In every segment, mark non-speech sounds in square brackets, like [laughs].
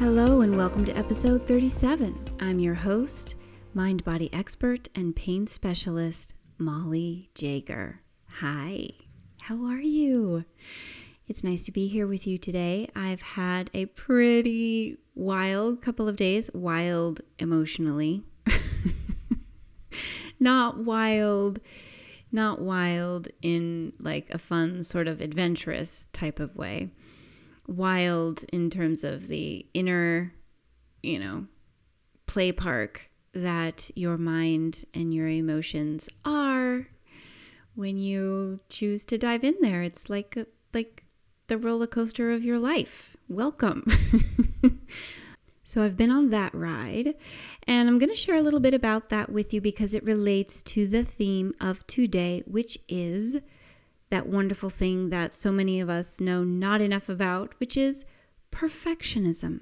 Hello, and welcome to episode 37. I'm your host, mind body expert, and pain specialist, Molly Jager. Hi, how are you? It's nice to be here with you today. I've had a pretty wild couple of days, wild emotionally. [laughs] not wild, not wild in like a fun, sort of adventurous type of way wild in terms of the inner, you know, play park that your mind and your emotions are when you choose to dive in there. It's like a, like the roller coaster of your life. Welcome. [laughs] so I've been on that ride and I'm going to share a little bit about that with you because it relates to the theme of today, which is that wonderful thing that so many of us know not enough about, which is perfectionism.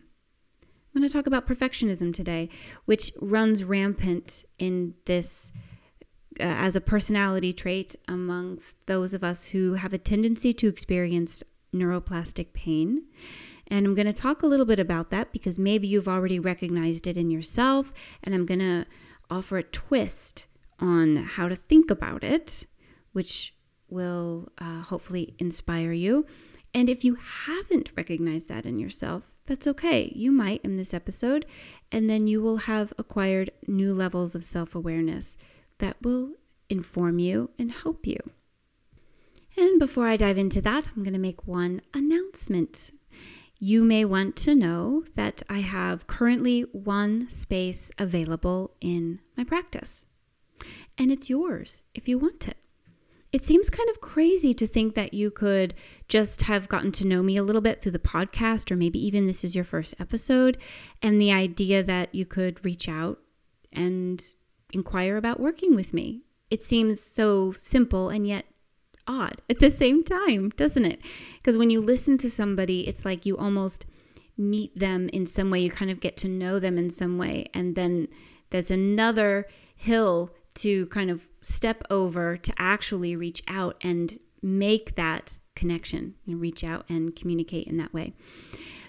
I'm going to talk about perfectionism today, which runs rampant in this uh, as a personality trait amongst those of us who have a tendency to experience neuroplastic pain. And I'm going to talk a little bit about that because maybe you've already recognized it in yourself. And I'm going to offer a twist on how to think about it, which will uh, hopefully inspire you. And if you haven't recognized that in yourself, that's okay. You might in this episode, and then you will have acquired new levels of self awareness that will inform you and help you. And before I dive into that, I'm going to make one announcement. You may want to know that I have currently one space available in my practice, and it's yours if you want it it seems kind of crazy to think that you could just have gotten to know me a little bit through the podcast, or maybe even this is your first episode, and the idea that you could reach out and inquire about working with me. It seems so simple and yet odd at the same time, doesn't it? Because when you listen to somebody, it's like you almost meet them in some way, you kind of get to know them in some way, and then there's another hill to kind of step over to actually reach out and make that connection, and reach out and communicate in that way.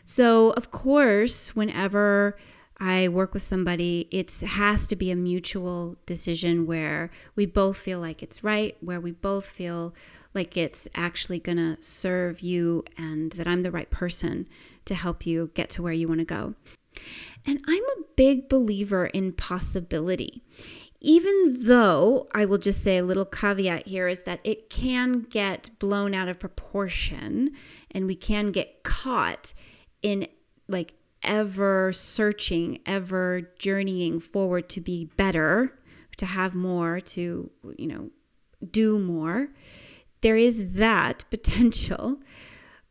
So, of course, whenever I work with somebody, it has to be a mutual decision where we both feel like it's right, where we both feel like it's actually going to serve you and that I'm the right person to help you get to where you want to go. And I'm a big believer in possibility even though I will just say a little caveat here is that it can get blown out of proportion and we can get caught in like ever searching, ever journeying forward to be better, to have more, to, you know, do more. There is that [laughs] potential.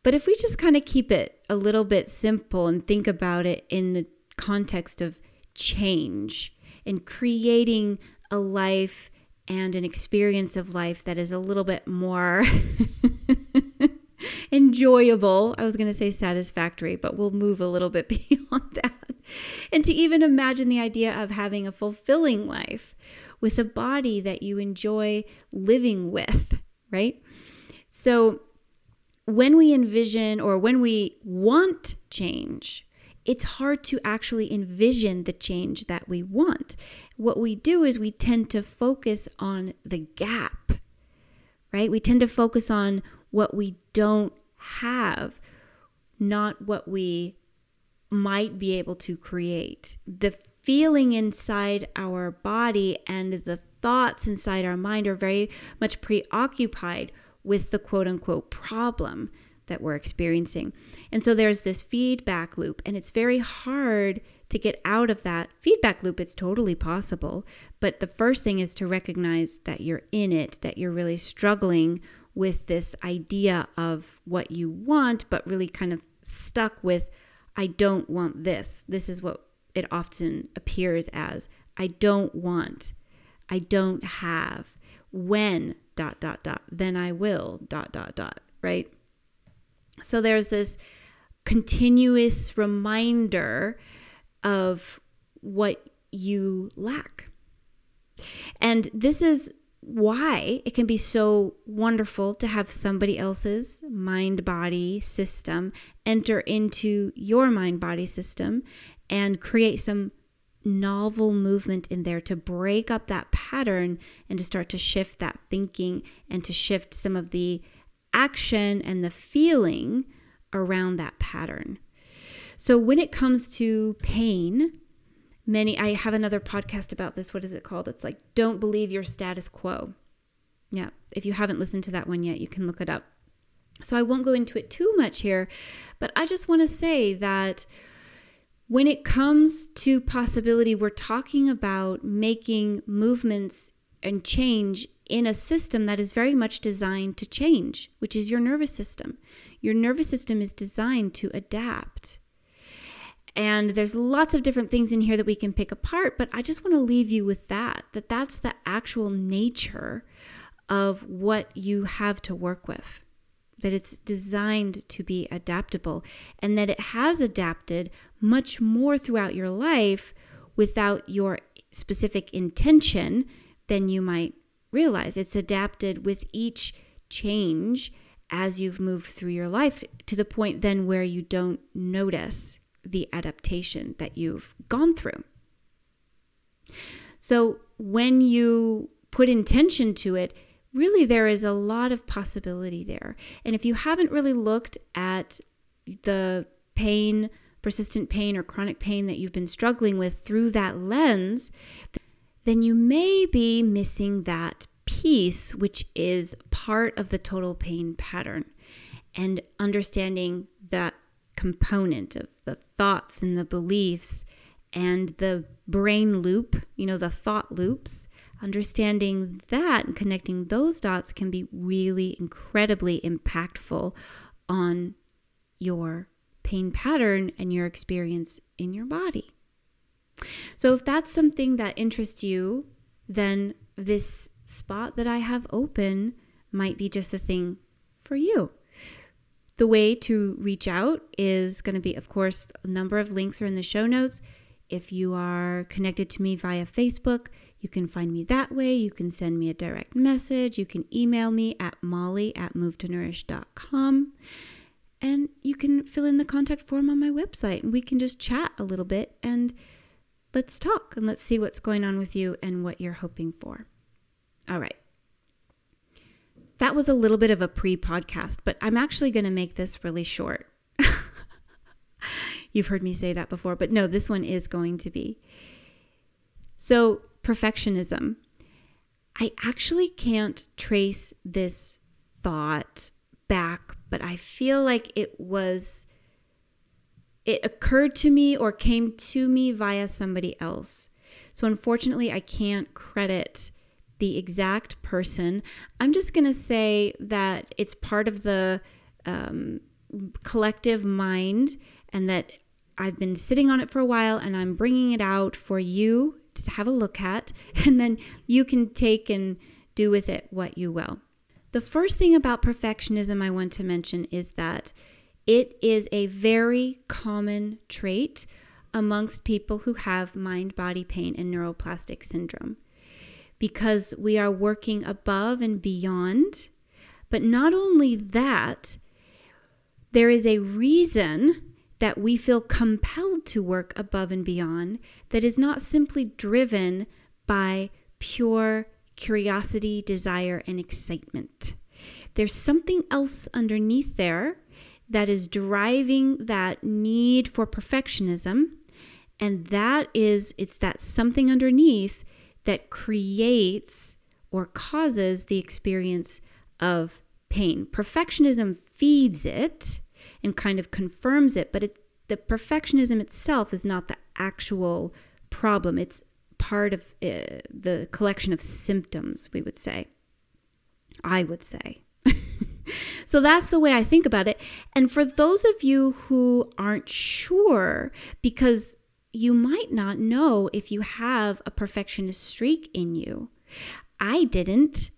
But if we just kind of keep it a little bit simple and think about it in the context of change, in creating a life and an experience of life that is a little bit more [laughs] enjoyable. I was going to say satisfactory, but we'll move a little bit [laughs] beyond that. And to even imagine the idea of having a fulfilling life with a body that you enjoy living with, right? So, when we envision or when we want change, it's hard to actually envision the change that we want. What we do is we tend to focus on the gap, right? We tend to focus on what we don't have, not what we might be able to create. The feeling inside our body and the thoughts inside our mind are very much preoccupied with the quote unquote problem that we're experiencing. And so there's this feedback loop, and it's very hard to get out of that feedback loop. It's totally possible. But the first thing is to recognize that you're in it, that you're really struggling with this idea of what you want, but really kind of stuck with, I don't want this. This is what it often appears as I don't want, I don't have, when dot dot dot, then I will dot dot dot, right? So there's this continuous reminder of what you lack. And this is why it can be so wonderful to have somebody else's mind body system enter into your mind body system and create some novel movement in there to break up that pattern and to start to shift that thinking and to shift some of the action and the feeling around that pattern. So when it comes to pain, many I have another podcast about this. What is it called? It's like don't believe your status quo. Yeah, if you haven't listened to that one yet, you can look it up. So I won't go into it too much here, but I just want to say that when it comes to possibility, we're talking about making movements and change in a system that is very much designed to change, which is your nervous system. Your nervous system is designed to adapt. And there's lots of different things in here that we can pick apart, but I just want to leave you with that that that's the actual nature of what you have to work with. That it's designed to be adaptable and that it has adapted much more throughout your life without your specific intention than you might realize. It's adapted with each change as you've moved through your life to the point then where you don't notice the adaptation that you've gone through. So when you put intention to it, really there is a lot of possibility there. And if you haven't really looked at the pain, persistent pain, or chronic pain that you've been struggling with through that lens, then you may be missing that piece, which is part of the total pain pattern. And understanding that component of the thoughts and the beliefs and the brain loop, you know, the thought loops, understanding that and connecting those dots can be really incredibly impactful on your pain pattern and your experience in your body. So, if that's something that interests you, then this spot that I have open might be just the thing for you. The way to reach out is going to be, of course, a number of links are in the show notes. If you are connected to me via Facebook, you can find me that way. You can send me a direct message. You can email me at molly at movetonourish.com. And you can fill in the contact form on my website and we can just chat a little bit and let's talk and let's see what's going on with you and what you're hoping for. All right that was a little bit of a pre podcast, but I'm actually going to make this really short. [laughs] You've heard me say that before, but no, this one is going to be. So, perfectionism. I actually can't trace this thought back, but I feel like it was, it occurred to me or came to me via somebody else. So, unfortunately, I can't credit the exact person. I'm just going to say that it's part of the um, collective mind and that I've been sitting on it for a while and I'm bringing it out for you to have a look at, [laughs] and then you can take and do with it what you will. The first thing about perfectionism I want to mention is that it is a very common trait amongst people who have mind body pain and neuroplastic syndrome because we are working above and beyond. But not only that, there is a reason that we feel compelled to work above and beyond that is not simply driven by pure curiosity, desire, and excitement. There's something else underneath there that is driving that need for perfectionism. And that is, it's that something underneath that creates or causes the experience of pain. Perfectionism feeds it and kind of confirms it, but it, the perfectionism itself is not the actual problem. It's part of uh, the collection of symptoms, we would say. I would say. So that's the way I think about it. And for those of you who aren't sure, because you might not know if you have a perfectionist streak in you. I didn't.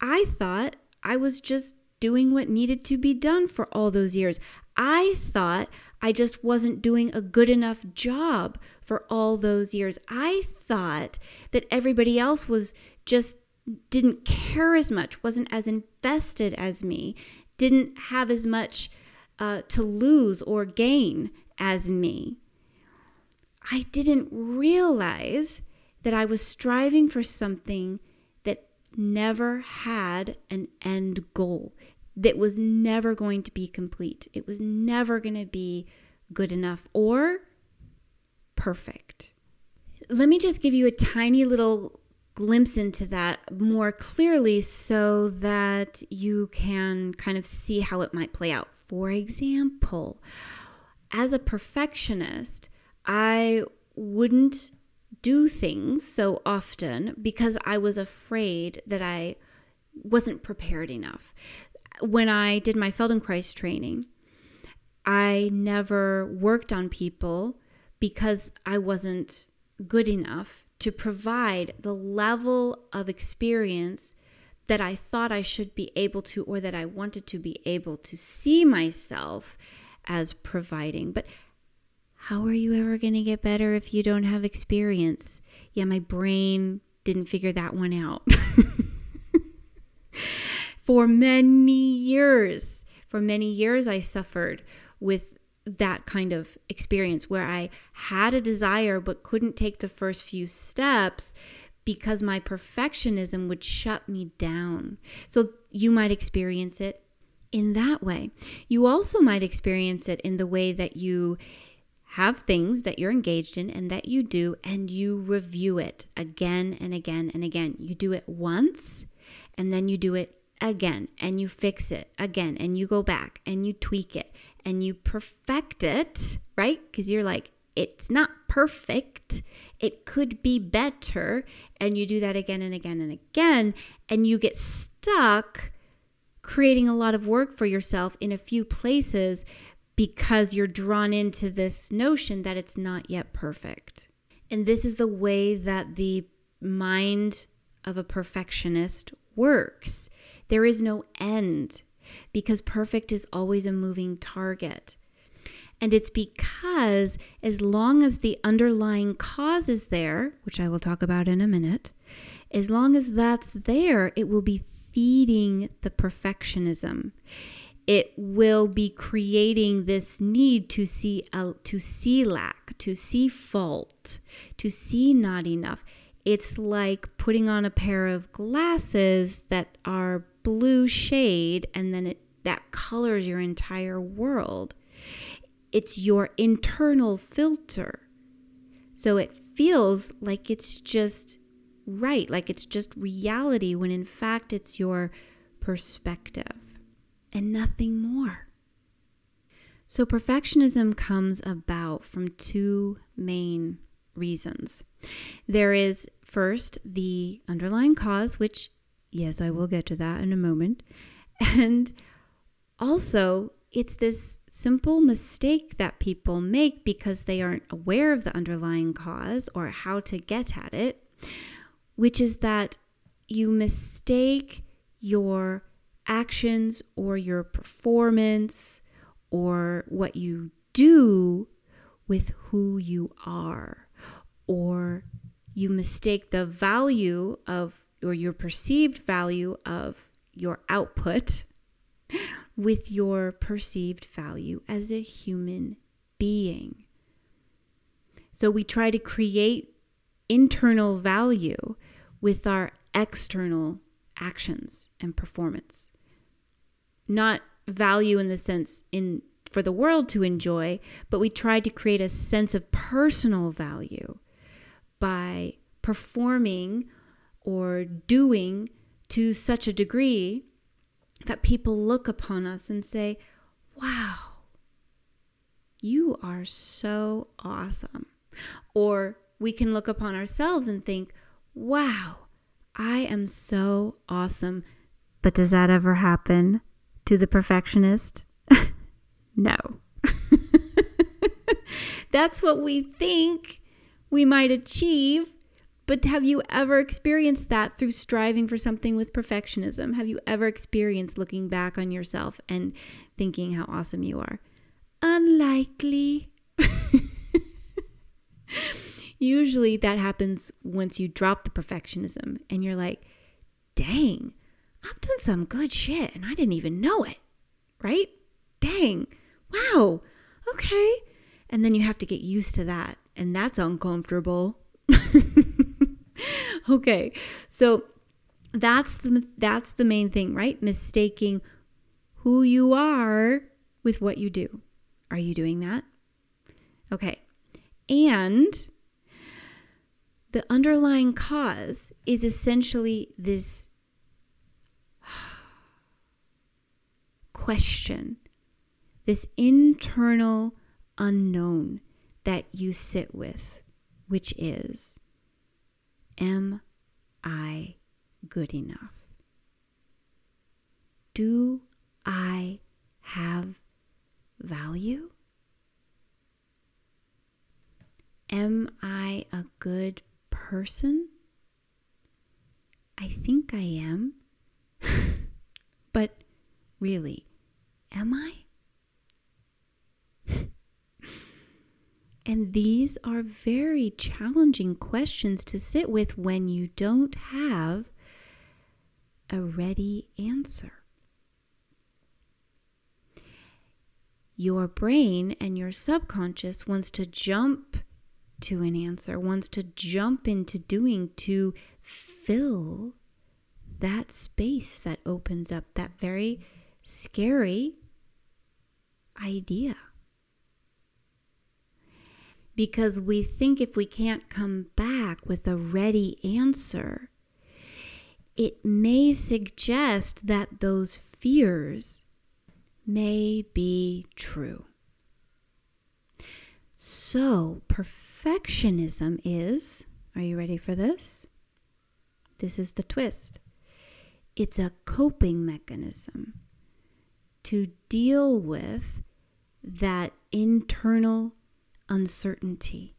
I thought I was just doing what needed to be done for all those years. I thought I just wasn't doing a good enough job for all those years. I thought that everybody else was just didn't care as much, wasn't as invested as me, didn't have as much uh, to lose or gain as me. I didn't realize that I was striving for something that never had an end goal, that was never going to be complete. It was never going to be good enough or perfect. Let me just give you a tiny little glimpse into that more clearly so that you can kind of see how it might play out. For example, as a perfectionist, I wouldn't do things so often because I was afraid that I wasn't prepared enough. When I did my Feldenkrais training, I never worked on people because I wasn't good enough to provide the level of experience that I thought I should be able to, or that I wanted to be able to see myself as providing. But how are you ever going to get better if you don't have experience? Yeah, my brain didn't figure that one out. [laughs] for many years, for many years, I suffered with that kind of experience where I had a desire but couldn't take the first few steps because my perfectionism would shut me down. So you might experience it in that way. You also might experience it in the way that you have things that you're engaged in and that you do, and you review it again and again and again. You do it once, and then you do it again, and you fix it again, and you go back and you tweak it and you perfect it, right? Because you're like, it's not perfect. It could be better. And you do that again and again and again. And you get stuck creating a lot of work for yourself in a few places because you're drawn into this notion that it's not yet perfect. And this is the way that the mind of a perfectionist works. There is no end because perfect is always a moving target. And it's because as long as the underlying cause is there, which I will talk about in a minute, as long as that's there, it will be feeding the perfectionism. It will be creating this need to see uh, to see lack, to see fault, to see not enough. It's like putting on a pair of glasses that are blue shade and then it that colors your entire world. It's your internal filter. So it feels like it's just right, like it's just reality when in fact it's your perspective and nothing more. So perfectionism comes about from two main reasons. There is first the underlying cause, which Yes, I will get to that in a moment. And also, it's this simple mistake that people make because they aren't aware of the underlying cause or how to get at it, which is that you mistake your actions or your performance or what you do with who you are, or you mistake the value of or your perceived value of your output with your perceived value as a human being. So we try to create internal value with our external actions and performance. Not value in the sense in for the world to enjoy, but we try to create a sense of personal value by performing or doing to such a degree that people look upon us and say, Wow, you are so awesome. Or we can look upon ourselves and think, Wow, I am so awesome. But does that ever happen to the perfectionist? [laughs] no. [laughs] That's what we think we might achieve. But have you ever experienced that through striving for something with perfectionism? Have you ever experienced looking back on yourself and thinking how awesome you are? Unlikely. [laughs] Usually that happens once you drop the perfectionism and you're like, dang, I've done some good shit and I didn't even know it, right? Dang, wow, okay. And then you have to get used to that, and that's uncomfortable. [laughs] [laughs] okay, so that's the that's the main thing, right? Mistaking who you are with what you do. Are you doing that? Okay. And the underlying cause is essentially this [sighs] question, this internal unknown that you sit with, which is Am I good enough? Do I have value? Am I a good person? I think I am. [laughs] but really, am I? And these are very challenging questions to sit with when you don't have a ready answer. Your brain and your subconscious wants to jump to an answer, wants to jump into doing to fill that space that opens up, that very scary idea. Because we think if we can't come back with a ready answer, it may suggest that those fears may be true. So, perfectionism is are you ready for this? This is the twist. It's a coping mechanism to deal with that internal uncertainty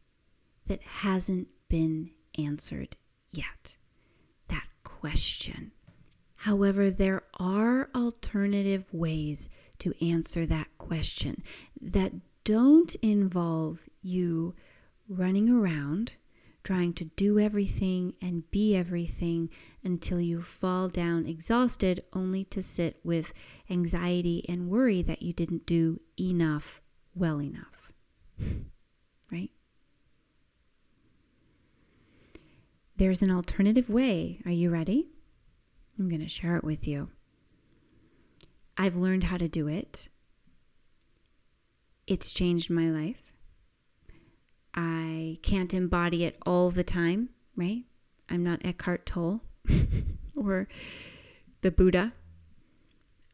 that hasn't been answered yet. That question. However, there are alternative ways to answer that question that don't involve you running around trying to do everything and be everything until you fall down exhausted, only to sit with anxiety and worry that you didn't do enough well enough. Right? There's an alternative way. Are you ready? I'm going to share it with you. I've learned how to do it. It's changed my life. I can't embody it all the time, right? I'm not Eckhart Tolle [laughs] or the Buddha.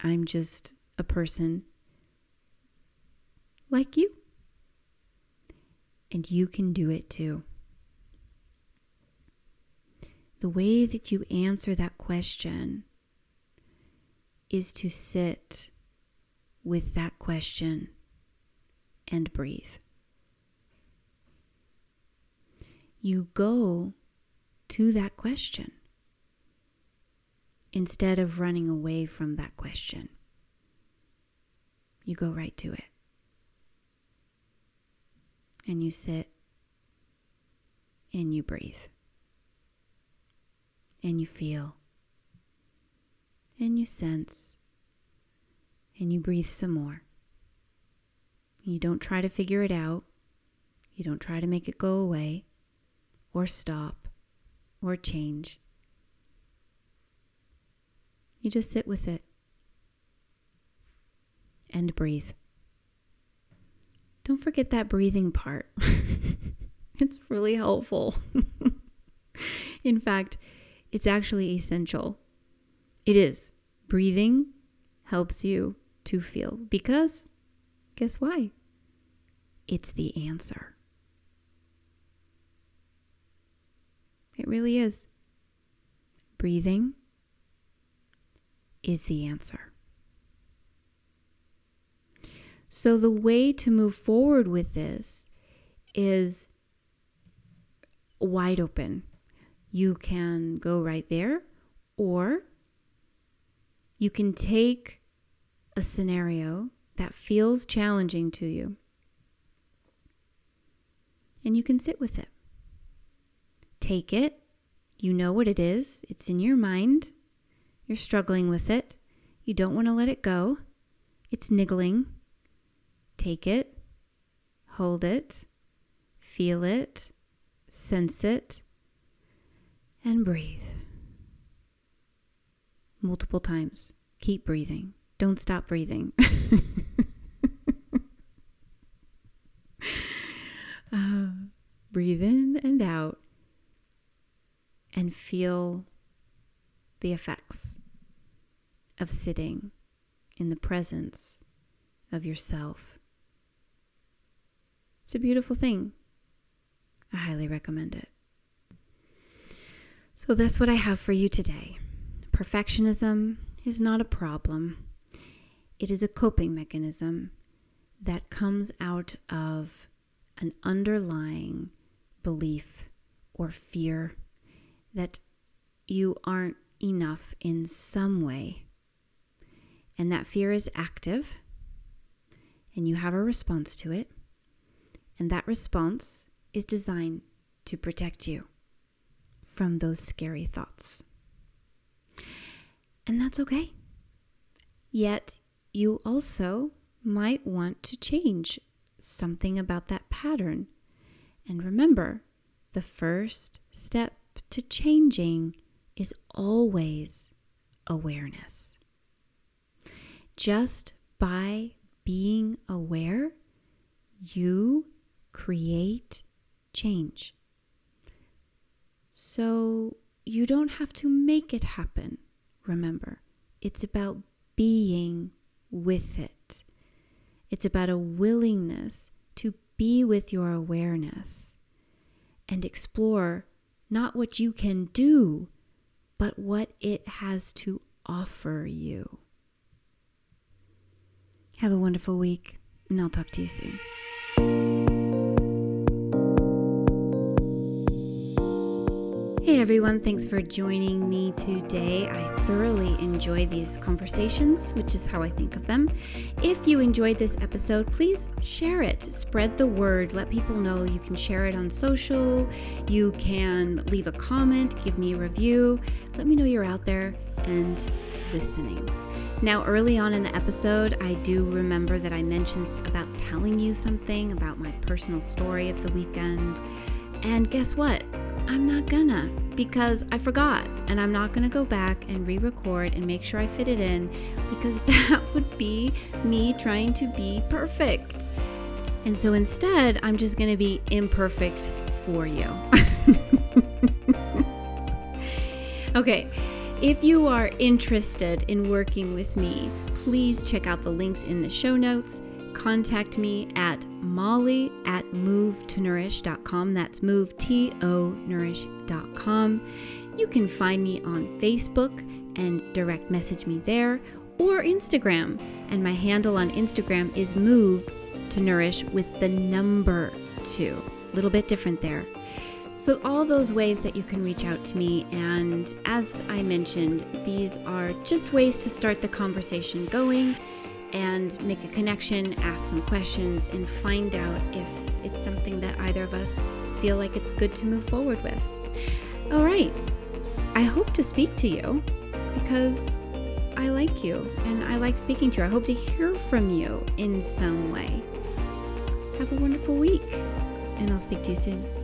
I'm just a person like you. And you can do it too. The way that you answer that question is to sit with that question and breathe. you go to that question instead of running away from that question. You go right to it. And you sit and you breathe. And you feel. And you sense. And you breathe some more. You don't try to figure it out. You don't try to make it go away or stop or change. You just sit with it and breathe. Don't forget that breathing part. [laughs] it's really helpful. [laughs] In fact, it's actually essential. It is. Breathing helps you to feel because guess why? It's the answer. It really is. Breathing is the answer. So, the way to move forward with this is wide open. You can go right there, or you can take a scenario that feels challenging to you and you can sit with it. Take it. You know what it is, it's in your mind. You're struggling with it. You don't want to let it go. It's niggling. Take it, hold it, feel it, sense it, and breathe. Multiple times. Keep breathing. Don't stop breathing. [laughs] uh, breathe in and out and feel the effects of sitting in the presence of yourself. It's a beautiful thing. I highly recommend it. So, that's what I have for you today. Perfectionism is not a problem, it is a coping mechanism that comes out of an underlying belief or fear that you aren't enough in some way. And that fear is active, and you have a response to it. And that response is designed to protect you from those scary thoughts. And that's okay. Yet, you also might want to change something about that pattern. And remember, the first step to changing is always awareness. Just by being aware, you create change. So you don't have to make it happen. Remember, it's about being with it. It's about a willingness to be with your awareness and explore not what you can do, but what it has to offer you. Have a wonderful week, and I'll talk to you soon. Hey everyone, thanks for joining me today. I thoroughly enjoy these conversations, which is how I think of them. If you enjoyed this episode, please share it. Spread the word. Let people know you can share it on social. You can leave a comment, give me a review. Let me know you're out there and listening. Now, early on in the episode, I do remember that I mentioned about telling you something about my personal story of the weekend. And guess what? I'm not gonna because I forgot and I'm not gonna go back and re record and make sure I fit it in because [laughs] that would be me trying to be perfect. And so instead, I'm just gonna be imperfect for you. [laughs] okay, if you are interested in working with me, please check out the links in the show notes contact me at molly at movetonourish.com. That's move, T O nourish.com. You can find me on Facebook and direct message me there or Instagram. And my handle on Instagram is move to nourish with the number two. A little bit different there. So, all those ways that you can reach out to me, and as I mentioned, these are just ways to start the conversation going and make a connection, ask some questions, and find out if it's something that either of us feel like it's good to move forward with. All right. I hope to speak to you because I like you and I like speaking to you. I hope to hear from you in some way. Have a wonderful week, and I'll speak to you soon.